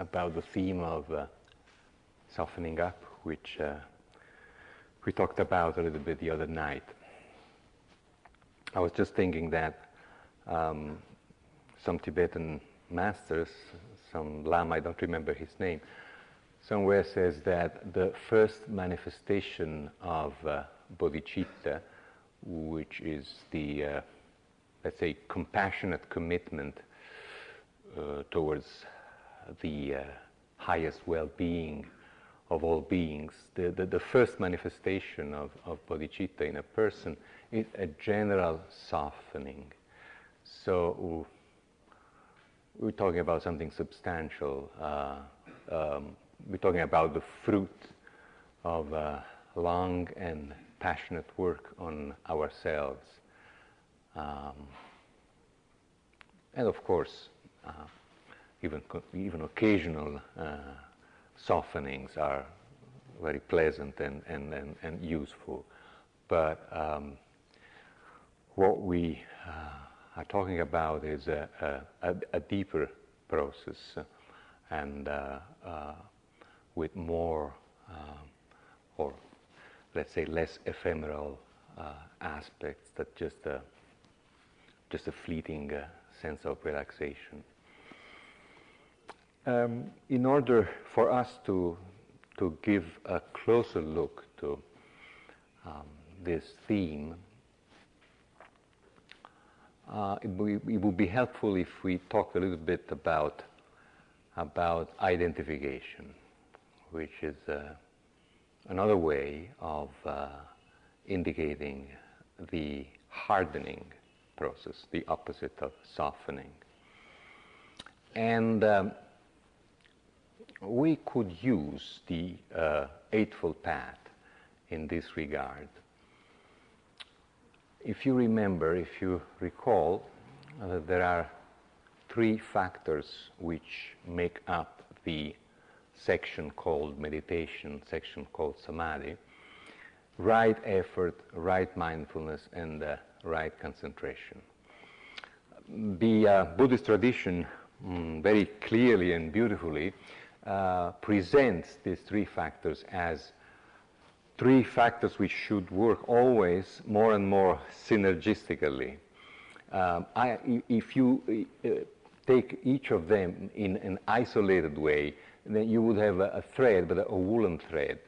about the theme of uh, softening up, which uh, we talked about a little bit the other night. I was just thinking that um, some Tibetan masters, some Lama, I don't remember his name, somewhere says that the first manifestation of uh, bodhicitta, which is the, uh, let's say, compassionate commitment uh, towards the uh, highest well being of all beings, the, the, the, first manifestation of, of bodhicitta in a person is a general softening. So we're talking about something substantial. Uh, um, we're talking about the fruit of uh, long and passionate work on ourselves. Um, and of course, uh, even, even occasional uh, softenings are very pleasant and, and, and, and useful. But um, what we uh, are talking about is a, a, a deeper process and uh, uh, with more, uh, or let's say less ephemeral uh, aspects that just a, just a fleeting sense of relaxation. Um, in order for us to, to give a closer look to um, this theme, uh, it, it, would be helpful if we talk a little bit about, about identification, which is uh, another way of uh, indicating the hardening process, the opposite of softening. And um, we could use the uh, Eightfold Path in this regard. If you remember, if you recall, uh, there are three factors which make up the section called meditation, section called samadhi right effort, right mindfulness, and uh, right concentration. The uh, Buddhist tradition mm, very clearly and beautifully uh, presents these three factors as three factors which should work always more and more synergistically. Um, I, if you uh, take each of them in an isolated way, then you would have a, a thread, but a, woolen thread.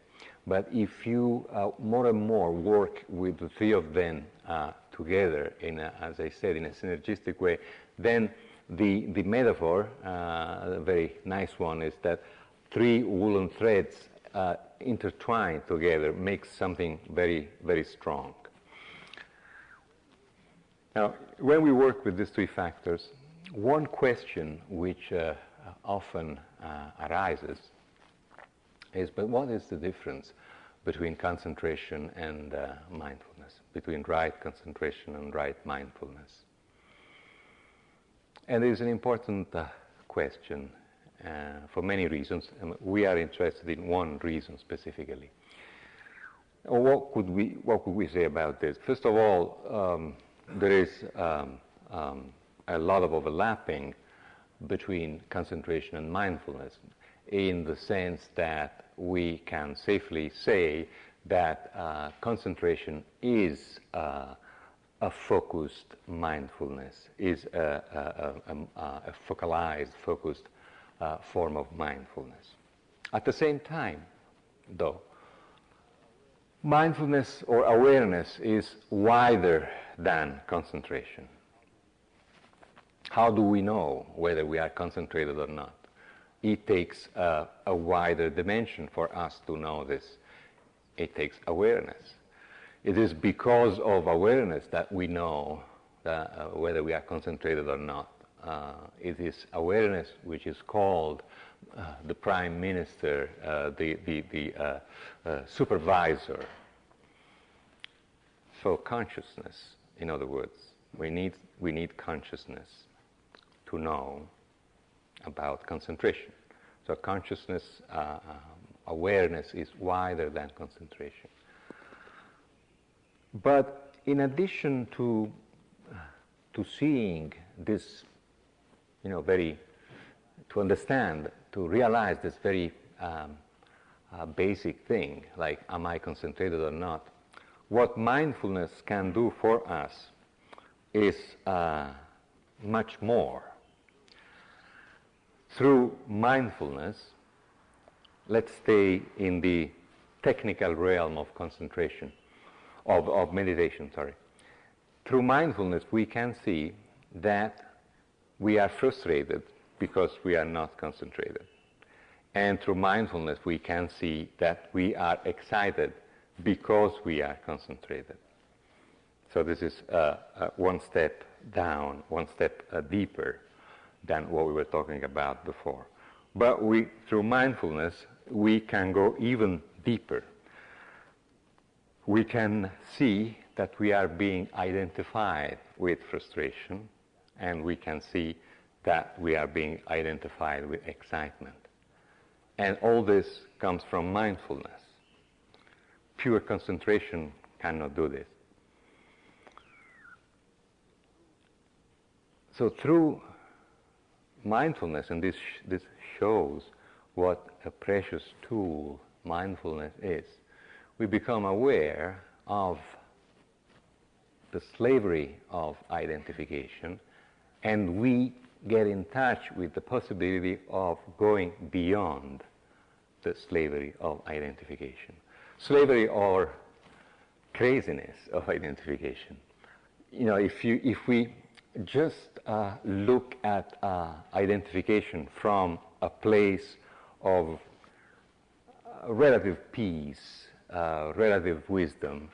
But if you uh, more and more work with the three of them uh, together, in a, as I said, in a synergistic way, then the, the metaphor, uh, a very nice one, is that three woolen threads uh, intertwined together makes something very, very strong. Now, when we work with these three factors, one question which uh, often uh, arises is but what is the difference between concentration and uh, mindfulness, between right concentration and right mindfulness? And it is an important uh, question uh, for many reasons. And we are interested in one reason specifically. What could we, what could we say about this? First of all, um, there is um, um, a lot of overlapping between concentration and mindfulness in the sense that we can safely say that uh, concentration is uh, a focused mindfulness, is a, a, a, a focalized, focused uh, form of mindfulness. At the same time, though, mindfulness or awareness is wider than concentration. How do we know whether we are concentrated or not? It takes a, a wider dimension for us to know this. It takes awareness. It is because of awareness that we know that, uh, whether we are concentrated or not. Uh, it is awareness which is called uh, the prime minister, uh, the, the, the uh, uh, supervisor. So consciousness, in other words, we need, we need consciousness to know about concentration. So consciousness, um, awareness is wider than concentration. But in addition to, to seeing this, you know, very to understand, to realize this very um, uh, basic thing, like am I concentrated or not, what mindfulness can do for us is uh, much more. Through mindfulness, let's stay in the technical realm of concentration, of, of meditation, sorry. Through mindfulness, we can see that we are frustrated because we are not concentrated. And through mindfulness, we can see that we are excited because we are concentrated. So this is uh, uh, one step down, one step uh, deeper than what we were talking about before. But we, through mindfulness, we can go even deeper. We can see that we are being identified with frustration, and we can see that we are being identified with excitement. And all this comes from mindfulness. Pure concentration cannot do this. So through mindfulness, and this, this shows what a precious tool mindfulness is, we become aware of the slavery of identification and we get in touch with the possibility of going beyond the slavery of identification. Slavery or craziness of identification. You know, if, you, if we just uh, look at uh, identification from a place of uh, relative peace, uh, relative wisdom,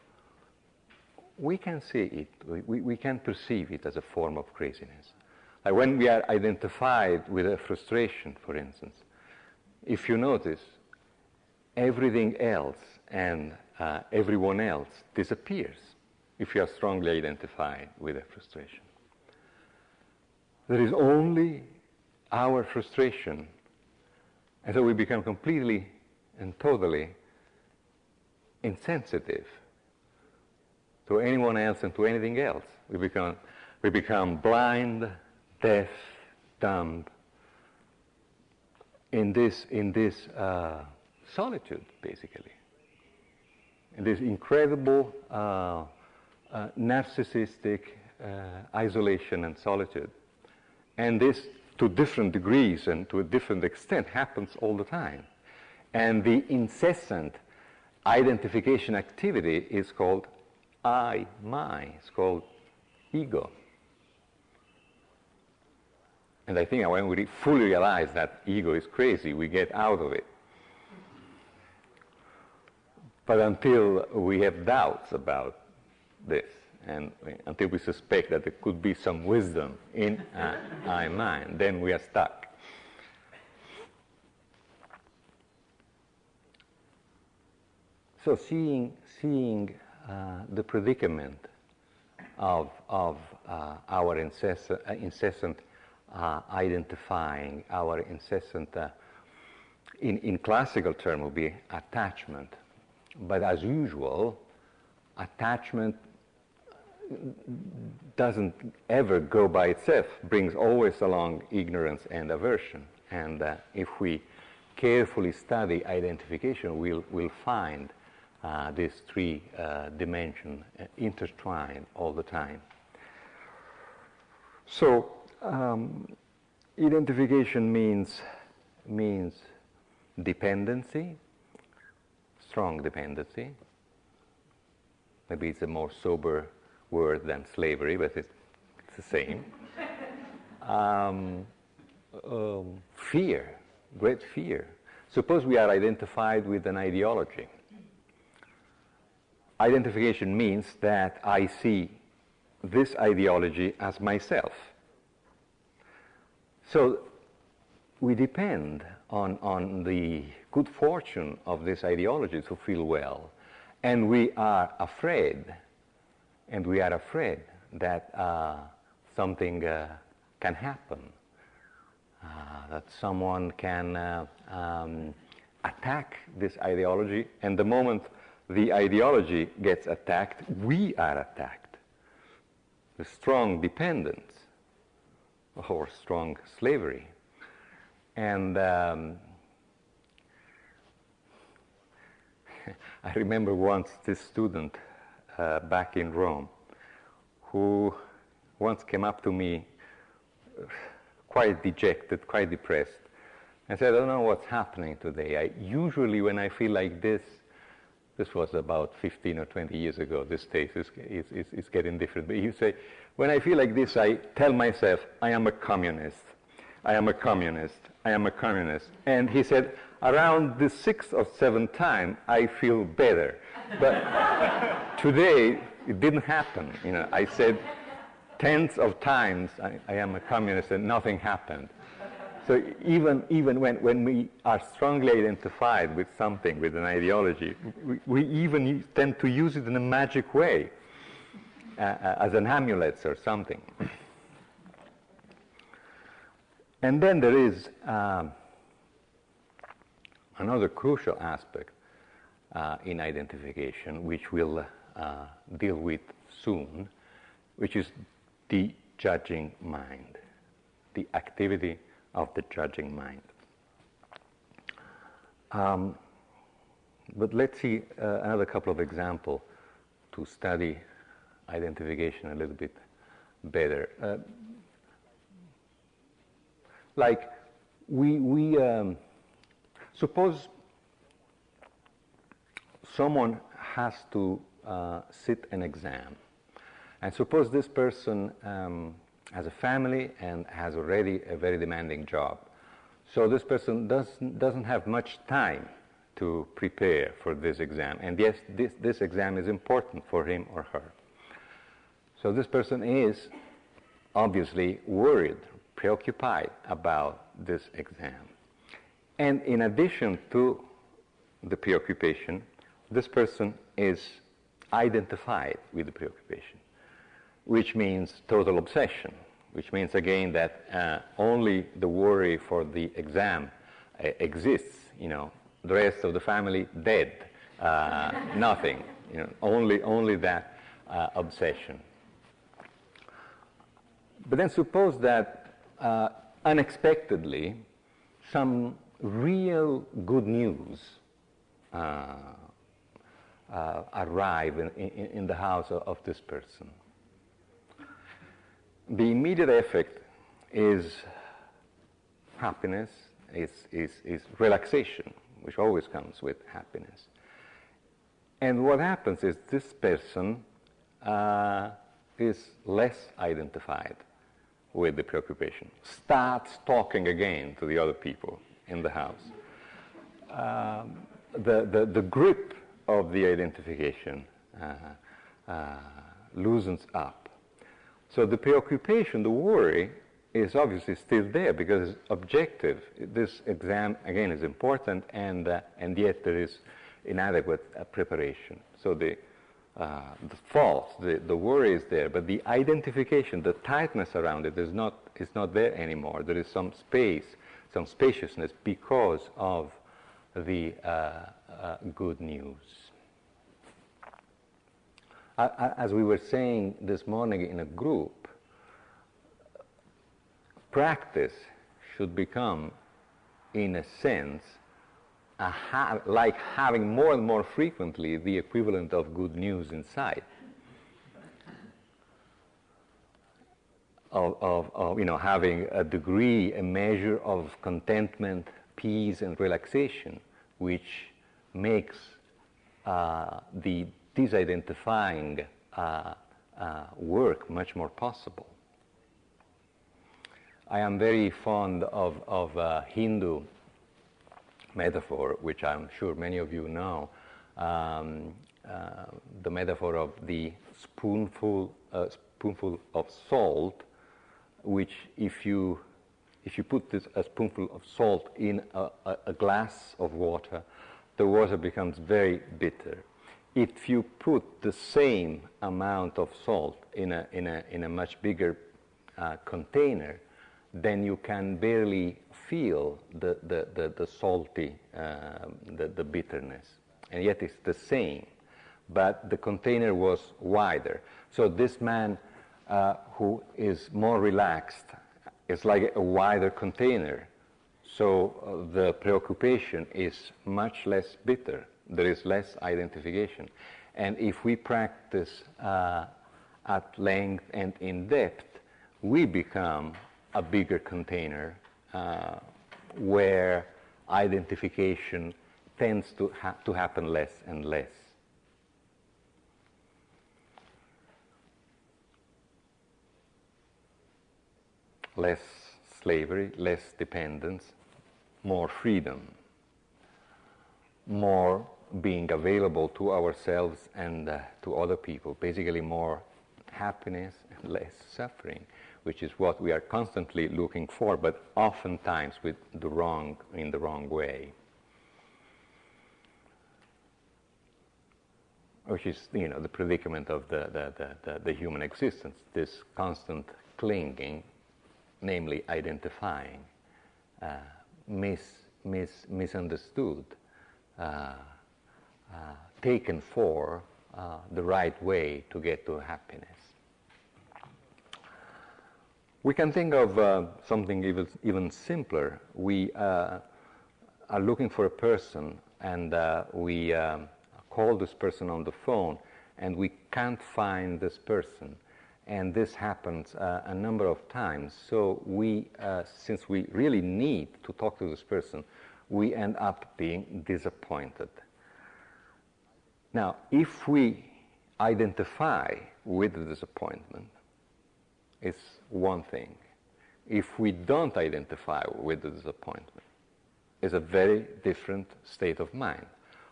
we can see it, we, we can perceive it as a form of craziness. Like when we are identified with a frustration, for instance, if you notice, everything else and uh, everyone else disappears if you are strongly identified with a frustration. There is only our frustration, and so we become completely and totally insensitive to anyone else and to anything else. We become, we become blind, deaf, dumb in this, in this uh, solitude, basically. In this incredible uh, uh, narcissistic uh, isolation and solitude. And this, to different degrees and to a different extent, happens all the time. And the incessant identification activity is called I, my. It's called ego. And I think when we fully realize that ego is crazy, we get out of it. But until we have doubts about this, and until we suspect that there could be some wisdom in uh, our mind, then we are stuck. So seeing, seeing uh, the predicament of, of uh, our incessant, uh, incessant uh, identifying, our incessant, uh, in, in classical term would be attachment. But as usual, attachment doesn't ever go by itself, brings always along ignorance and aversion. And uh, if we carefully study identification, we'll, we'll find uh, these three uh, dimensions uh, intertwined all the time. So um, identification means means dependency, strong dependency. Maybe it's a more sober word than slavery, but it's, it's the same. um, um, fear, great fear. Suppose we are identified with an ideology. Identification means that I see this ideology as myself. So we depend on, on the good fortune of this ideology to feel well. And we are afraid, and we are afraid that uh, something uh, can happen, uh, that someone can uh, um, attack this ideology, and the moment the ideology gets attacked, we are attacked. The strong dependence or strong slavery. And um, I remember once this student uh, back in Rome who once came up to me quite dejected, quite depressed, and said, I don't know what's happening today. I, usually, when I feel like this, this was about 15 or 20 years ago, this state is, is, is, is getting different. But you say, when I feel like this, I tell myself, I am a communist. I am a communist. I am a communist. And he said, around the sixth or seventh time, I feel better. But today, it didn't happen. You know, I said tens of times, I, I am a communist, and nothing happened. So even, even when, when we are strongly identified with something, with an ideology, we, we even tend to use it in a magic way, uh, uh as an amulet or something. And then there is um, another crucial aspect uh, in identification, which we'll uh, deal with soon, which is the judging mind, the activity of the judging mind. Um, but let's see uh, another couple of examples to study identification a little bit better. Uh, like we, we um, suppose someone has to uh, sit an exam. And suppose this person um, has a family and has already a very demanding job. So this person doesn't, doesn't have much time to prepare for this exam. And yes, this, this exam is important for him or her. So this person is obviously worried, preoccupied about this exam. And in addition to the preoccupation, this person is identified with the preoccupation, which means total obsession, which means again that uh, only the worry for the exam uh, exists, you know, the rest of the family dead, uh, nothing, you know, only, only that uh, obsession. But then suppose that uh, unexpectedly some real good news uh, arrive in, in, in, the house of, of, this person. The immediate effect is happiness, is, is, is relaxation, which always comes with happiness. And what happens is this person uh, is less identified with the preoccupation, starts talking again to the other people in the house. Um, the, the, the, grip of the identification uh, uh, loosens up. So the preoccupation, the worry, is obviously still there because it's objective. This exam, again, is important, and, uh, and yet there is inadequate uh, preparation. So the uh, the false, the, the worry is there, but the identification, the tightness around it is not, is not there anymore. There is some space, some spaciousness because of the uh, uh, good news. As we were saying this morning in a group, practice should become, in a sense, ha- like having more and more frequently the equivalent of good news inside. Of, of, of, you know, having a degree, a measure of contentment, peace, and relaxation, which makes uh, the disidentifying uh, uh, work much more possible. I am very fond of, of uh, Hindu metaphor, which I'm sure many of you know, um, uh, the metaphor of the spoonful, uh, spoonful of salt, which if you, if you put this, a spoonful of salt in a, a, a glass of water, the water becomes very bitter. If you put the same amount of salt in a, in a, in a much bigger uh, container, then you can barely feel the, the, the, the salty, uh, the, the bitterness. And yet it's the same, but the container was wider. So this man uh, who is more relaxed is like a wider container. So uh, the preoccupation is much less bitter. There is less identification. And if we practice uh, at length and in depth, we become a bigger container uh, where identification tends to, ha- to happen less and less. Less slavery, less dependence, more freedom, more being available to ourselves and uh, to other people, basically more happiness and less suffering, which is what we are constantly looking for, but oftentimes with the wrong, in the wrong way. Which is, you know, the predicament of the, the, the, the, the human existence, this constant clinging, namely identifying, uh, mis, mis, misunderstood, uh, taken for uh, the right way to get to happiness. We can think of uh, something even, even simpler. We uh, are looking for a person and uh, we um, call this person on the phone and we can't find this person. And this happens uh, a number of times. So we, uh, since we really need to talk to this person, we end up being disappointed. Now, if we identify with the disappointment, it's one thing. If we don't identify with the disappointment, it's a very different state of mind.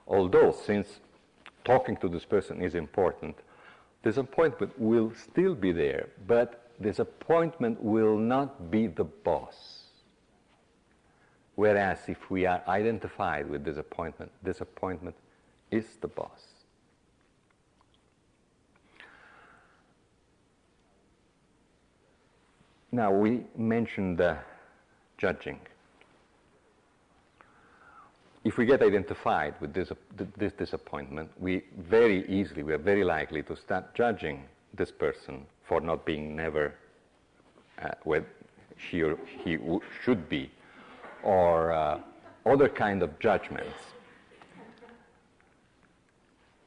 Although, since talking to this person is important, disappointment will still be there, but disappointment will not be the boss. Whereas if we are identified with disappointment, disappointment is the boss. Now, we mentioned uh, judging. If we get identified with this, this disappointment, we very easily, we are very likely to start judging this person for not being never uh, where she or he w- should be, or uh, other kind of judgments.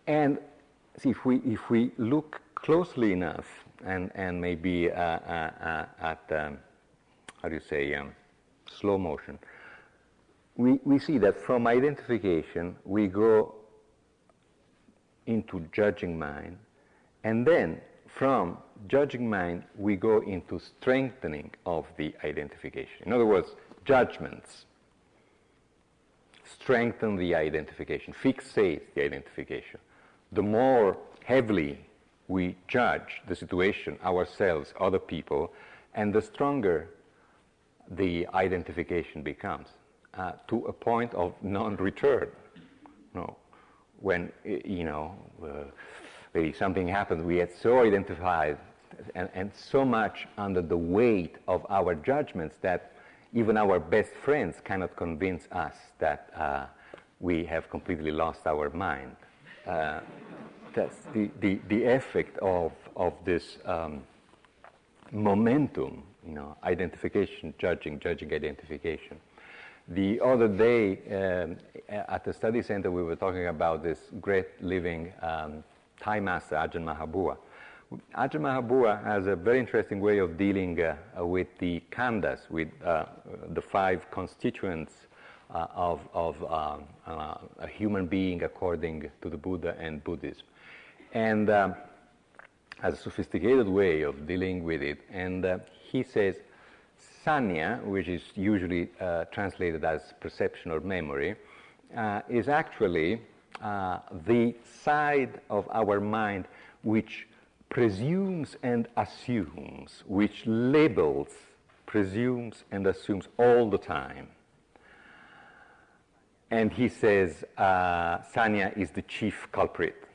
And if we, if we look closely enough and, and maybe uh, uh, uh, at, um, how do you say, um, slow motion, we, we see that from identification we go into judging mind, and then from judging mind we go into strengthening of the identification. In other words, judgments strengthen the identification, fixate the identification. The more heavily we judge the situation, ourselves, other people, and the stronger the identification becomes uh, to a point of non-return. Know, when you know uh, maybe something happened, we had so identified and, and so much under the weight of our judgments that even our best friends cannot convince us that uh, we have completely lost our mind. That's the, the, the effect of, of this um, momentum, you know, identification, judging, judging, identification. The other day um, at the study center, we were talking about this great living um, Thai master, Ajahn Mahabua. Ajahn Mahabua has a very interesting way of dealing uh, with the khandhas, with uh, the five constituents uh, of, of um, uh, a human being according to the Buddha and Buddhism and um, has a sophisticated way of dealing with it. And uh, he says, sanya, which is usually uh, translated as perception or memory, uh, is actually uh, the side of our mind which presumes and assumes, which labels, presumes and assumes all the time. And he says uh, Sanya is the chief culprit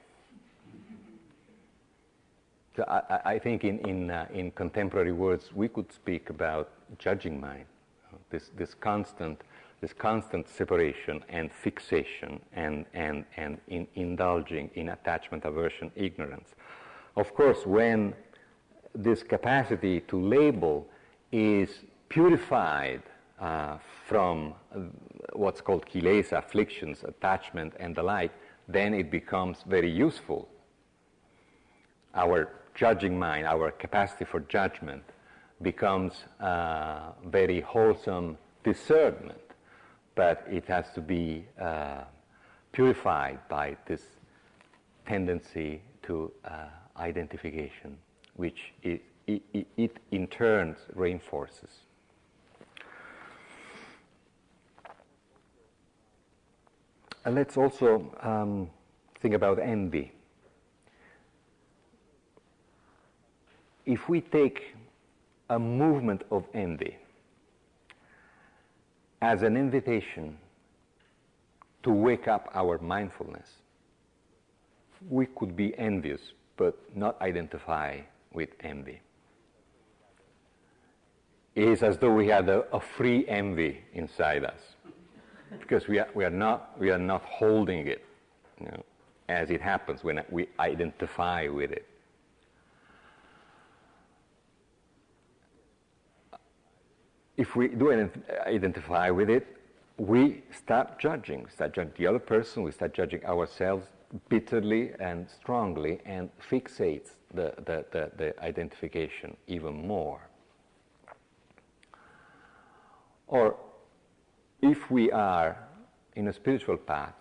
so I, I, think in, in, uh, in contemporary words, we could speak about judging mind, this, this, constant, this constant separation and fixation and, and, and in indulging in attachment, aversion, ignorance. Of course, when this capacity to label is purified uh, from what's called kilesa, afflictions, attachment, and the like, then it becomes very useful. Our judging mind, our capacity for judgment, becomes uh, very wholesome discernment, but it has to be uh, purified by this tendency to uh, identification, which it, it, it in turn reinforces. And let's also um, think about envy. If we take a movement of envy as an invitation to wake up our mindfulness, we could be envious but not identify with envy. It is as though we had a, a free envy inside us because we are, we are, not, we are not holding it you know, as it happens when we identify with it. If we do identify with it, we start judging, start judging the other person, we start judging ourselves bitterly and strongly and fixates the, the, the, the identification even more. Or if we are in a spiritual path,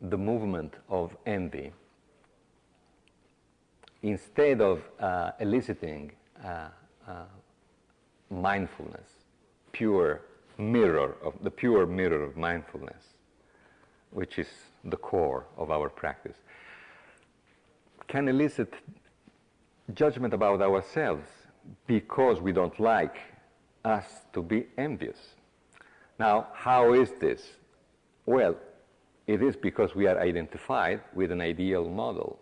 the movement of envy, instead of uh, eliciting uh, uh, mindfulness, pure mirror of the pure mirror of mindfulness, which is the core of our practice, can elicit judgment about ourselves because we don't like us to be envious. Now, how is this? Well, it is because we are identified with an ideal model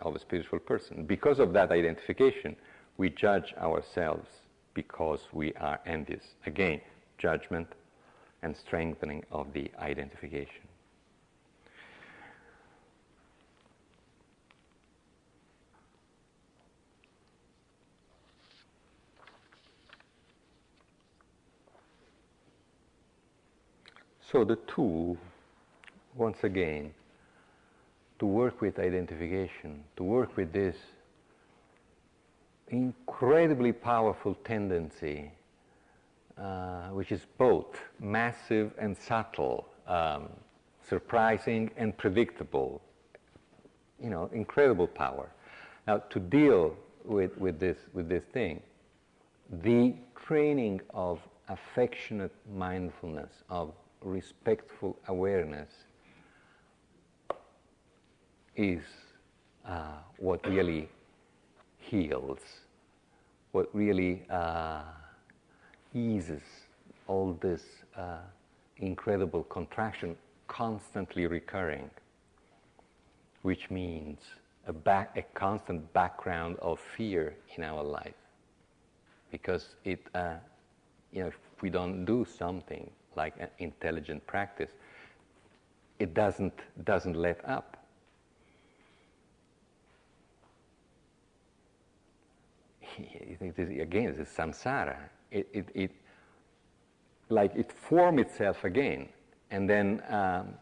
of a spiritual person. Because of that identification, we judge ourselves because we are envious. Again, judgment and strengthening of the identification. So the tool, once again, to work with identification, to work with this incredibly powerful tendency, uh, which is both massive and subtle, um, surprising and predictable, you know, incredible power. Now, to deal with, with, this, with this thing, the training of affectionate mindfulness, of respectful awareness is uh, what really heals, what really uh, eases all this uh, incredible contraction constantly recurring, which means a, back, a constant background of fear in our life. Because it, uh, you know, if we don't do something, like an intelligent practice, it doesn't, doesn't let up. again, this is samsara. It, it, it, like it forms itself again, and then um,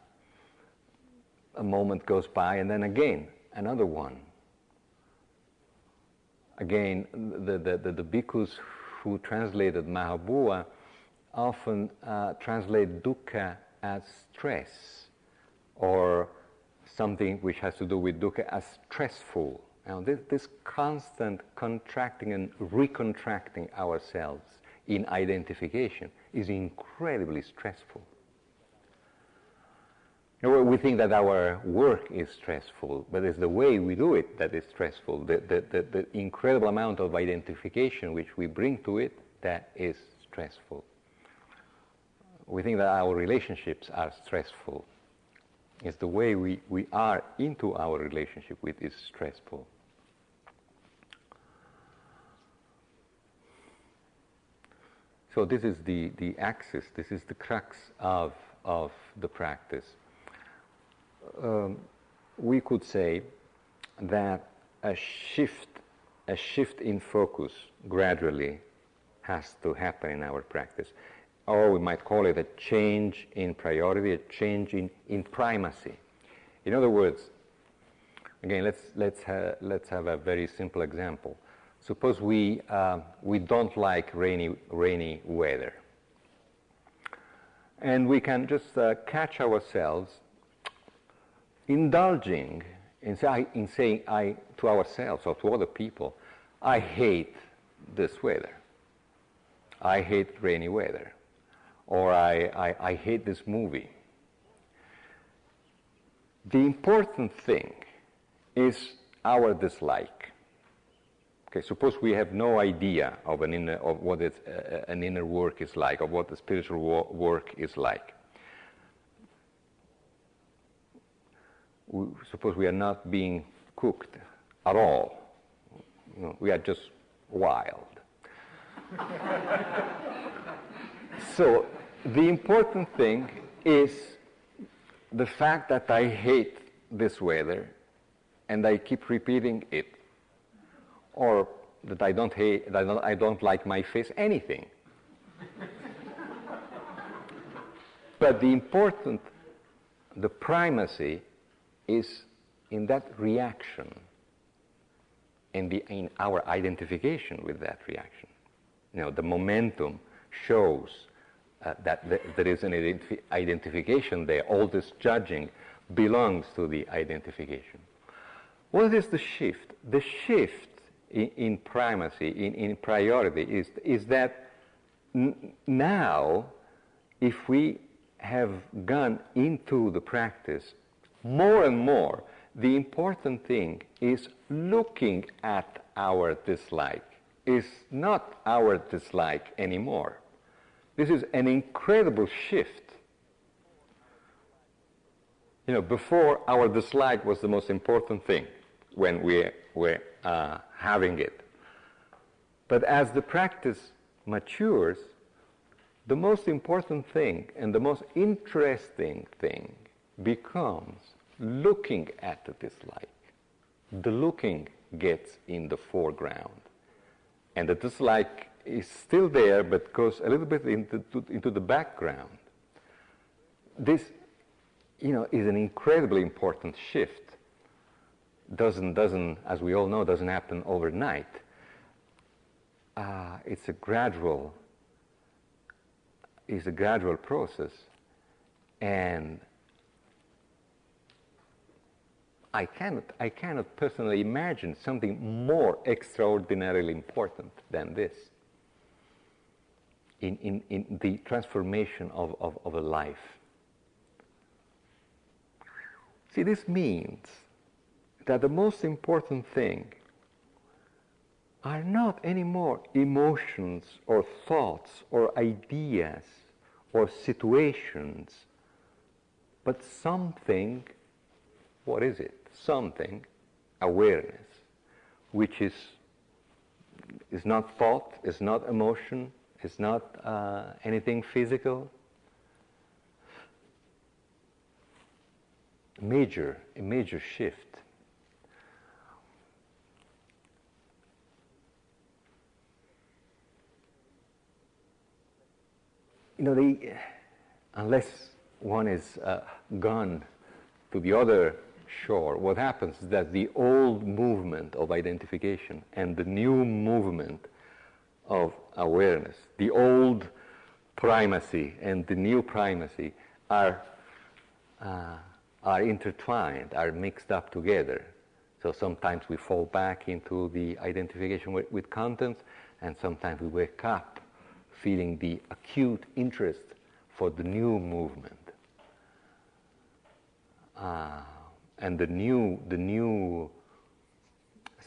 a moment goes by, and then again another one. Again, the, the, the, the bhikkhus who translated Mahabua often uh, translate dukkha as stress or something which has to do with dukkha as stressful. Now, this, this constant contracting and recontracting ourselves in identification is incredibly stressful. You know, we think that our work is stressful, but it's the way we do it that is stressful. The, the, the, the incredible amount of identification which we bring to it that is stressful we think that our relationships are stressful. It's the way we, we are into our relationship with is stressful. So this is the, the axis, this is the crux of, of the practice. Um, we could say that a shift, a shift in focus gradually has to happen in our practice or we might call it a change in priority, a change in, in primacy. In other words, again, let's, let's, ha- let's have a very simple example. Suppose we, uh, we don't like rainy, rainy weather. And we can just uh, catch ourselves indulging in, say, in saying I, to ourselves or to other people, I hate this weather. I hate rainy weather. Or I, I, I hate this movie. The important thing is our dislike. Okay, suppose we have no idea of, an inner, of what uh, an inner work is like, of what the spiritual wo- work is like. We, suppose we are not being cooked at all. You know, we are just wild. so the important thing is the fact that I hate this weather and I keep repeating it, or that I don't hate, that I don't, I don't like my face, anything. but the important, the primacy is in that reaction, in, the, in our identification with that reaction. You know, the momentum shows uh, that th- there is an identif- identification there. All this judging belongs to the identification. What is the shift? The shift in, in primacy, in, in, priority, is, is that n- now, if we have gone into the practice more and more, the important thing is looking at our dislike, is not our dislike anymore. This is an incredible shift. You know, before our dislike was the most important thing when we were uh, having it. But as the practice matures, the most important thing and the most interesting thing becomes looking at the dislike. The looking gets in the foreground. And the dislike is still there but goes a little bit into, into the background. This, you know, is an incredibly important shift. Doesn't, doesn't, as we all know, doesn't happen overnight. Uh, it's a gradual, is a gradual process. And I cannot, I cannot personally imagine something more extraordinarily important than this in, in, in the transformation of, of, of a life. See, this means that the most important thing are not anymore emotions or thoughts or ideas or situations, but something, what is it? Something, awareness, which is, is not thought, is not emotion, is not uh, anything physical. Major, a major shift. You know, the, unless one is uh, gone to the other shore, what happens is that the old movement of identification and the new movement of awareness, the old primacy and the new primacy are, uh, are intertwined, are mixed up together. So sometimes we fall back into the identification with, with contents, and sometimes we wake up feeling the acute interest for the new movement. Uh, and the new, the new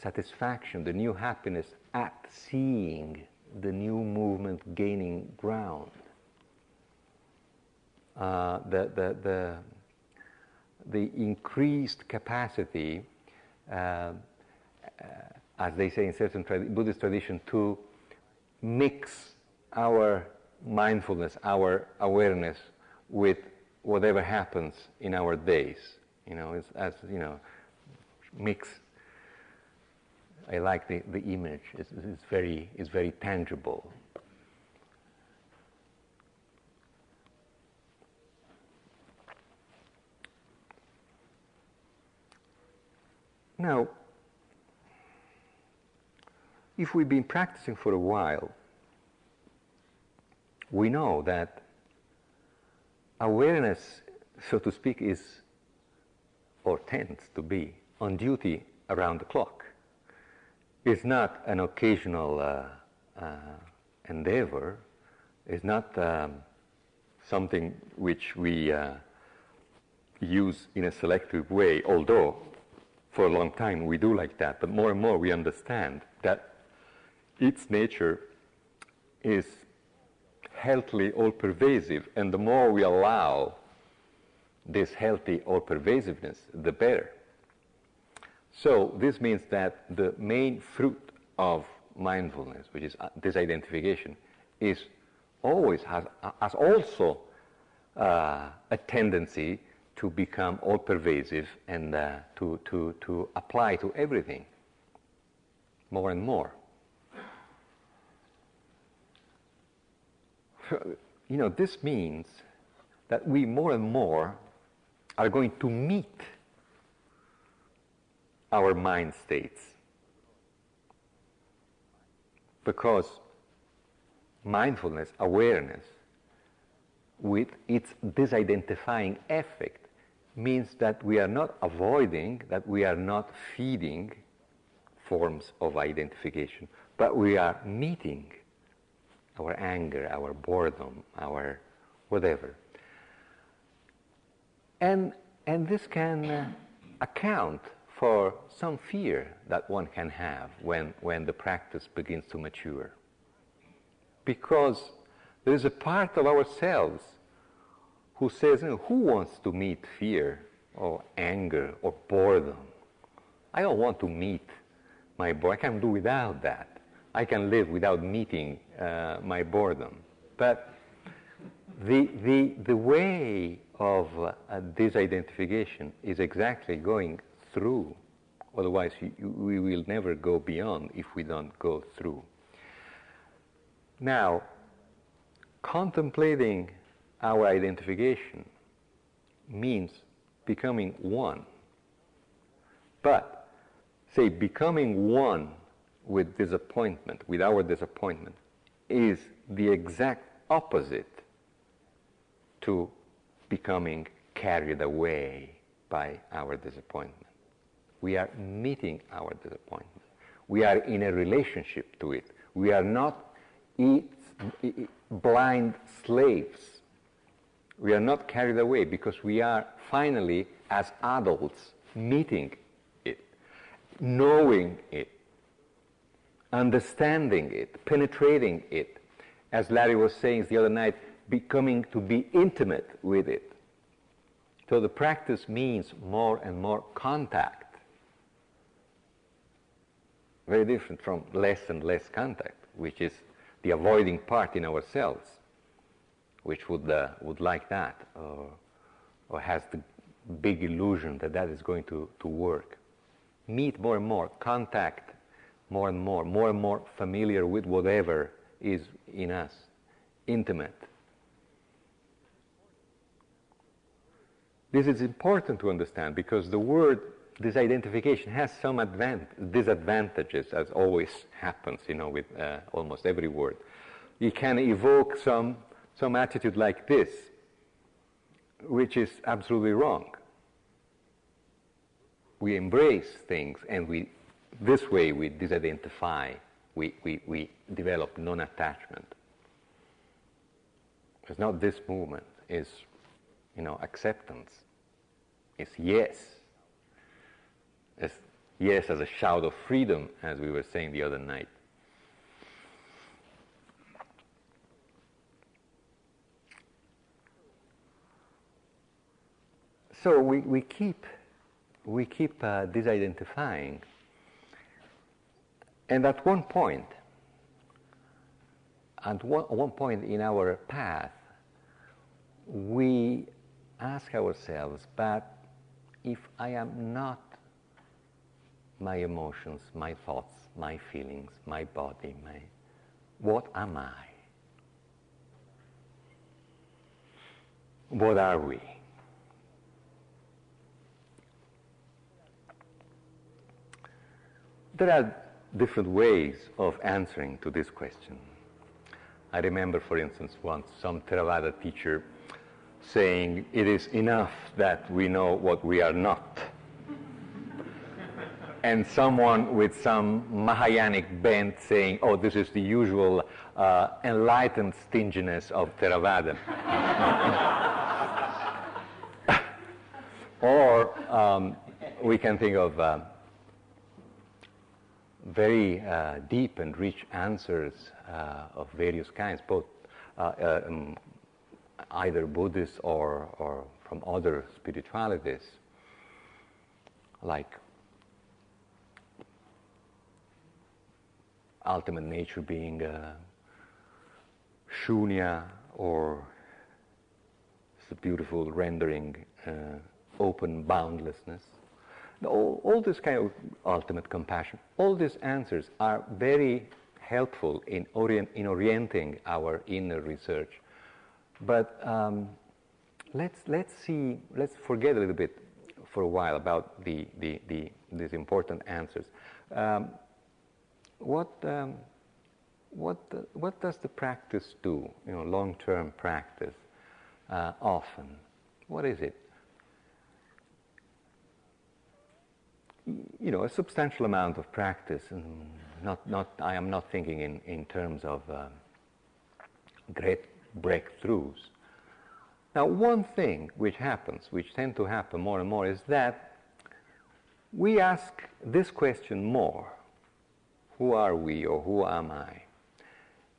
satisfaction, the new happiness at seeing the new movement gaining ground. Uh, the, the, the, the, increased capacity, uh, uh, as they say in certain Buddhist tradition, to mix our mindfulness, our awareness with whatever happens in our days. You know, as you know, mix. I like the, the image. It's, it's, very, it's very tangible. Now, if we've been practicing for a while, we know that awareness, so to speak, is or tends to be on duty around the clock. It's not an occasional uh, uh, endeavor. It's not um, something which we uh, use in a selective way, although for a long time we do like that, but more and more we understand that its nature is healthily all pervasive, and the more we allow this healthy all pervasiveness, the better. So, this means that the main fruit of mindfulness, which is uh, disidentification, is always has, has also uh, a tendency to become all pervasive and uh, to, to, to apply to everything more and more. You know, this means that we more and more are going to meet our mind states. Because mindfulness, awareness, with its disidentifying effect, means that we are not avoiding, that we are not feeding forms of identification, but we are meeting our anger, our boredom, our whatever. And, and this can account for some fear that one can have when, when the practice begins to mature. Because there is a part of ourselves who says, you know, who wants to meet fear or anger or boredom? I don't want to meet my boredom. I can do without that. I can live without meeting uh, my boredom. But the, the, the way of uh, disidentification is exactly going through. Otherwise, we will never go beyond if we don't go through. Now, contemplating our identification means becoming one. But, say, becoming one with disappointment, with our disappointment, is the exact opposite to becoming carried away by our disappointment. We are meeting our disappointment. We are in a relationship to it. We are not blind slaves. We are not carried away because we are finally, as adults, meeting it, knowing it, understanding it, penetrating it. As Larry was saying the other night, becoming to be intimate with it. So the practice means more and more contact. Very different from less and less contact, which is the avoiding part in ourselves, which would, uh, would like that, or, or has the big illusion that that is going to, to work. Meet more and more, contact more and more, more and more familiar with whatever is in us, intimate. This is important to understand because the word disidentification has some advant- disadvantages, as always happens, you know, with uh, almost every word. It can evoke some, some attitude like this, which is absolutely wrong. We embrace things and we, this way we disidentify, we, we, we develop non-attachment. It's not this movement, it's, you know, acceptance it's yes. As yes as a shout of freedom, as we were saying the other night. So we, we keep we keep uh, disidentifying, and at one point, at one, one point in our path, we ask ourselves, but if I am not my emotions, my thoughts, my feelings, my body, my what am I? What are we? there are different ways of answering to this question. I remember, for instance, once some Theravada teacher saying, It is enough that we know what we are not. And someone with some Mahayanic bent saying, Oh, this is the usual uh, enlightened stinginess of Theravada. or um, we can think of uh, very uh, deep and rich answers uh, of various kinds, both uh, um, either Buddhist or, or from other spiritualities, like ultimate nature being uh, shunya or the beautiful rendering uh, open boundlessness all, all this kind of ultimate compassion, all these answers are very helpful in, orient, in orienting our inner research. But um, let's, let's see, let's forget a little bit for a while about the, the, the these important answers. Um, what, um, what, what does the practice do, you know, long-term practice, uh, often? What is it? you know, a substantial amount of practice, and not, not, I am not thinking in, in terms of uh, great breakthroughs. Now, one thing which happens, which tend to happen more and more, is that we ask this question more who are we or who am I?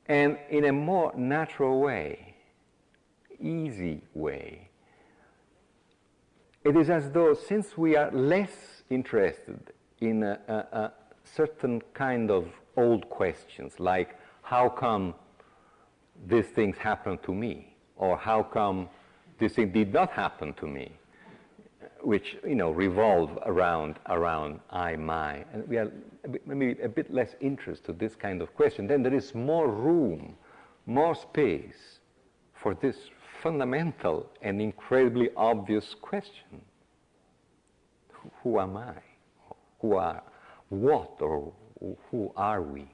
And in a more natural way, easy way, it is as though since we are less interested in a, a, a certain kind of old questions, like how come these things happened to me, or how come this thing did not happen to me, which you know revolve around around I, my, and we are maybe a bit less interest to this kind of question. Then there is more room, more space for this fundamental and incredibly obvious question who am I? Who are, what or who are we?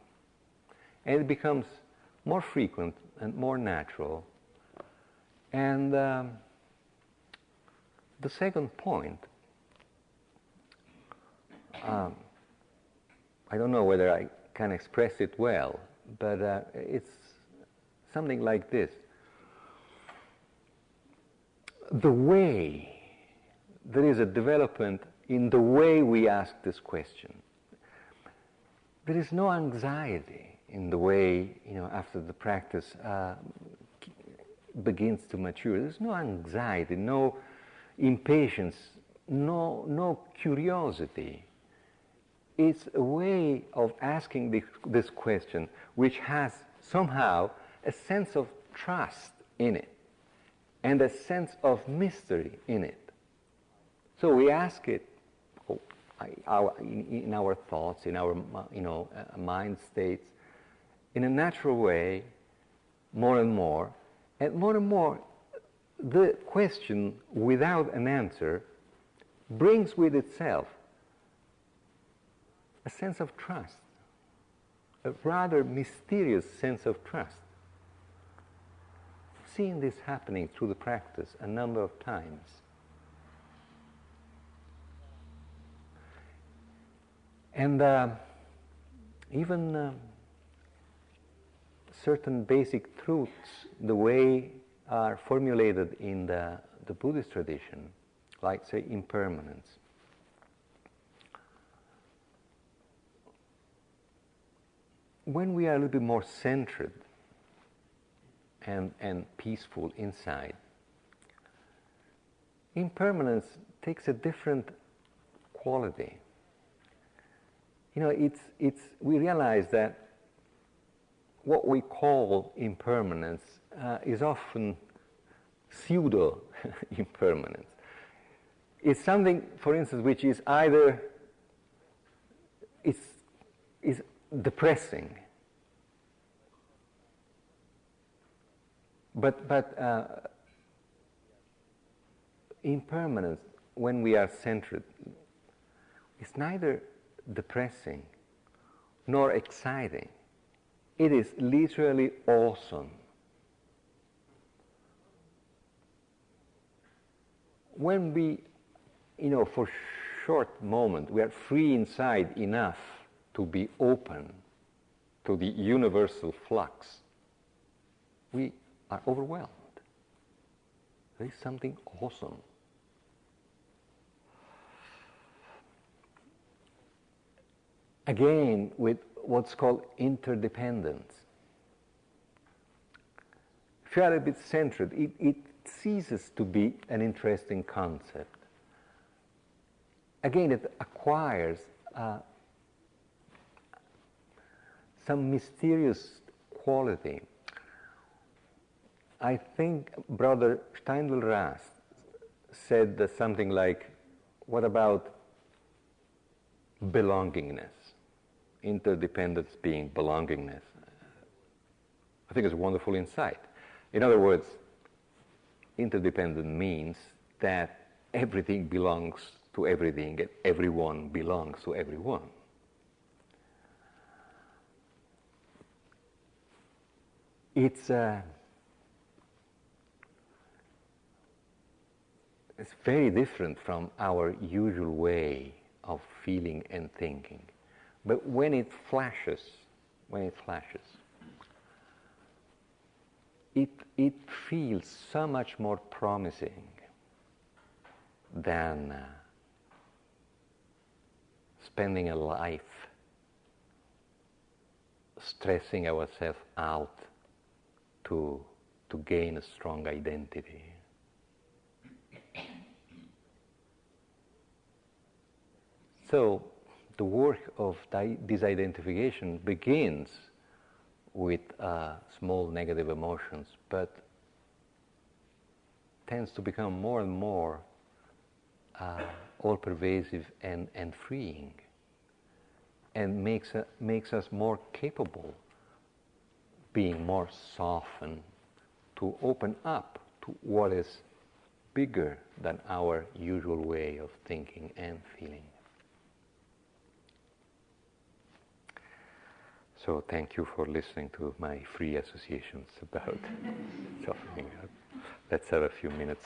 And it becomes more frequent and more natural. And um, the second point, um, I don't know whether I can express it well, but uh, it's something like this. The way there is a development in the way we ask this question. There is no anxiety in the way, you know, after the practice uh, begins to mature. There's no anxiety, no impatience, no, no curiosity. It's a way of asking this, this question which has somehow a sense of trust in it and a sense of mystery in it. So we ask it our, in, our thoughts, in our you know, uh, mind states, in a natural way, more and more. And more and more, the question without an answer brings with itself a sense of trust, a rather mysterious sense of trust. Seeing this happening through the practice a number of times, And uh, even uh, certain basic truths, the way are formulated in the, the Buddhist tradition, like, say, impermanence. When we are a little bit more centered and, and peaceful inside, impermanence takes a different quality you know, it's, it's, we realize that what we call impermanence uh, is often pseudo impermanence. It's something, for instance, which is either is, is depressing, but, but uh, impermanence, when we are centered, is neither depressing nor exciting. It is literally awesome. When we, you know, for short moment, we are free inside enough to be open to the universal flux, we are overwhelmed. There is something awesome. Again, with what's called interdependence. If you are a bit centered, it, it ceases to be an interesting concept. Again, it acquires uh, some mysterious quality. I think Brother Steindl Rast said something like, What about belongingness? Interdependence being belongingness. I think it's a wonderful insight. In other words, interdependent means that everything belongs to everything and everyone belongs to everyone. It's, uh, it's very different from our usual way of feeling and thinking. But when it flashes, when it flashes, it, it feels so much more promising than uh, spending a life stressing ourselves out to, to gain a strong identity. So, the work of di- disidentification begins with uh, small negative emotions, but tends to become more and more uh, all pervasive and, and freeing, and makes, uh, makes us more capable, being more softened, to open up to what is bigger than our usual way of thinking and feeling. So thank you for listening to my free associations about suffering. Let's have a few minutes.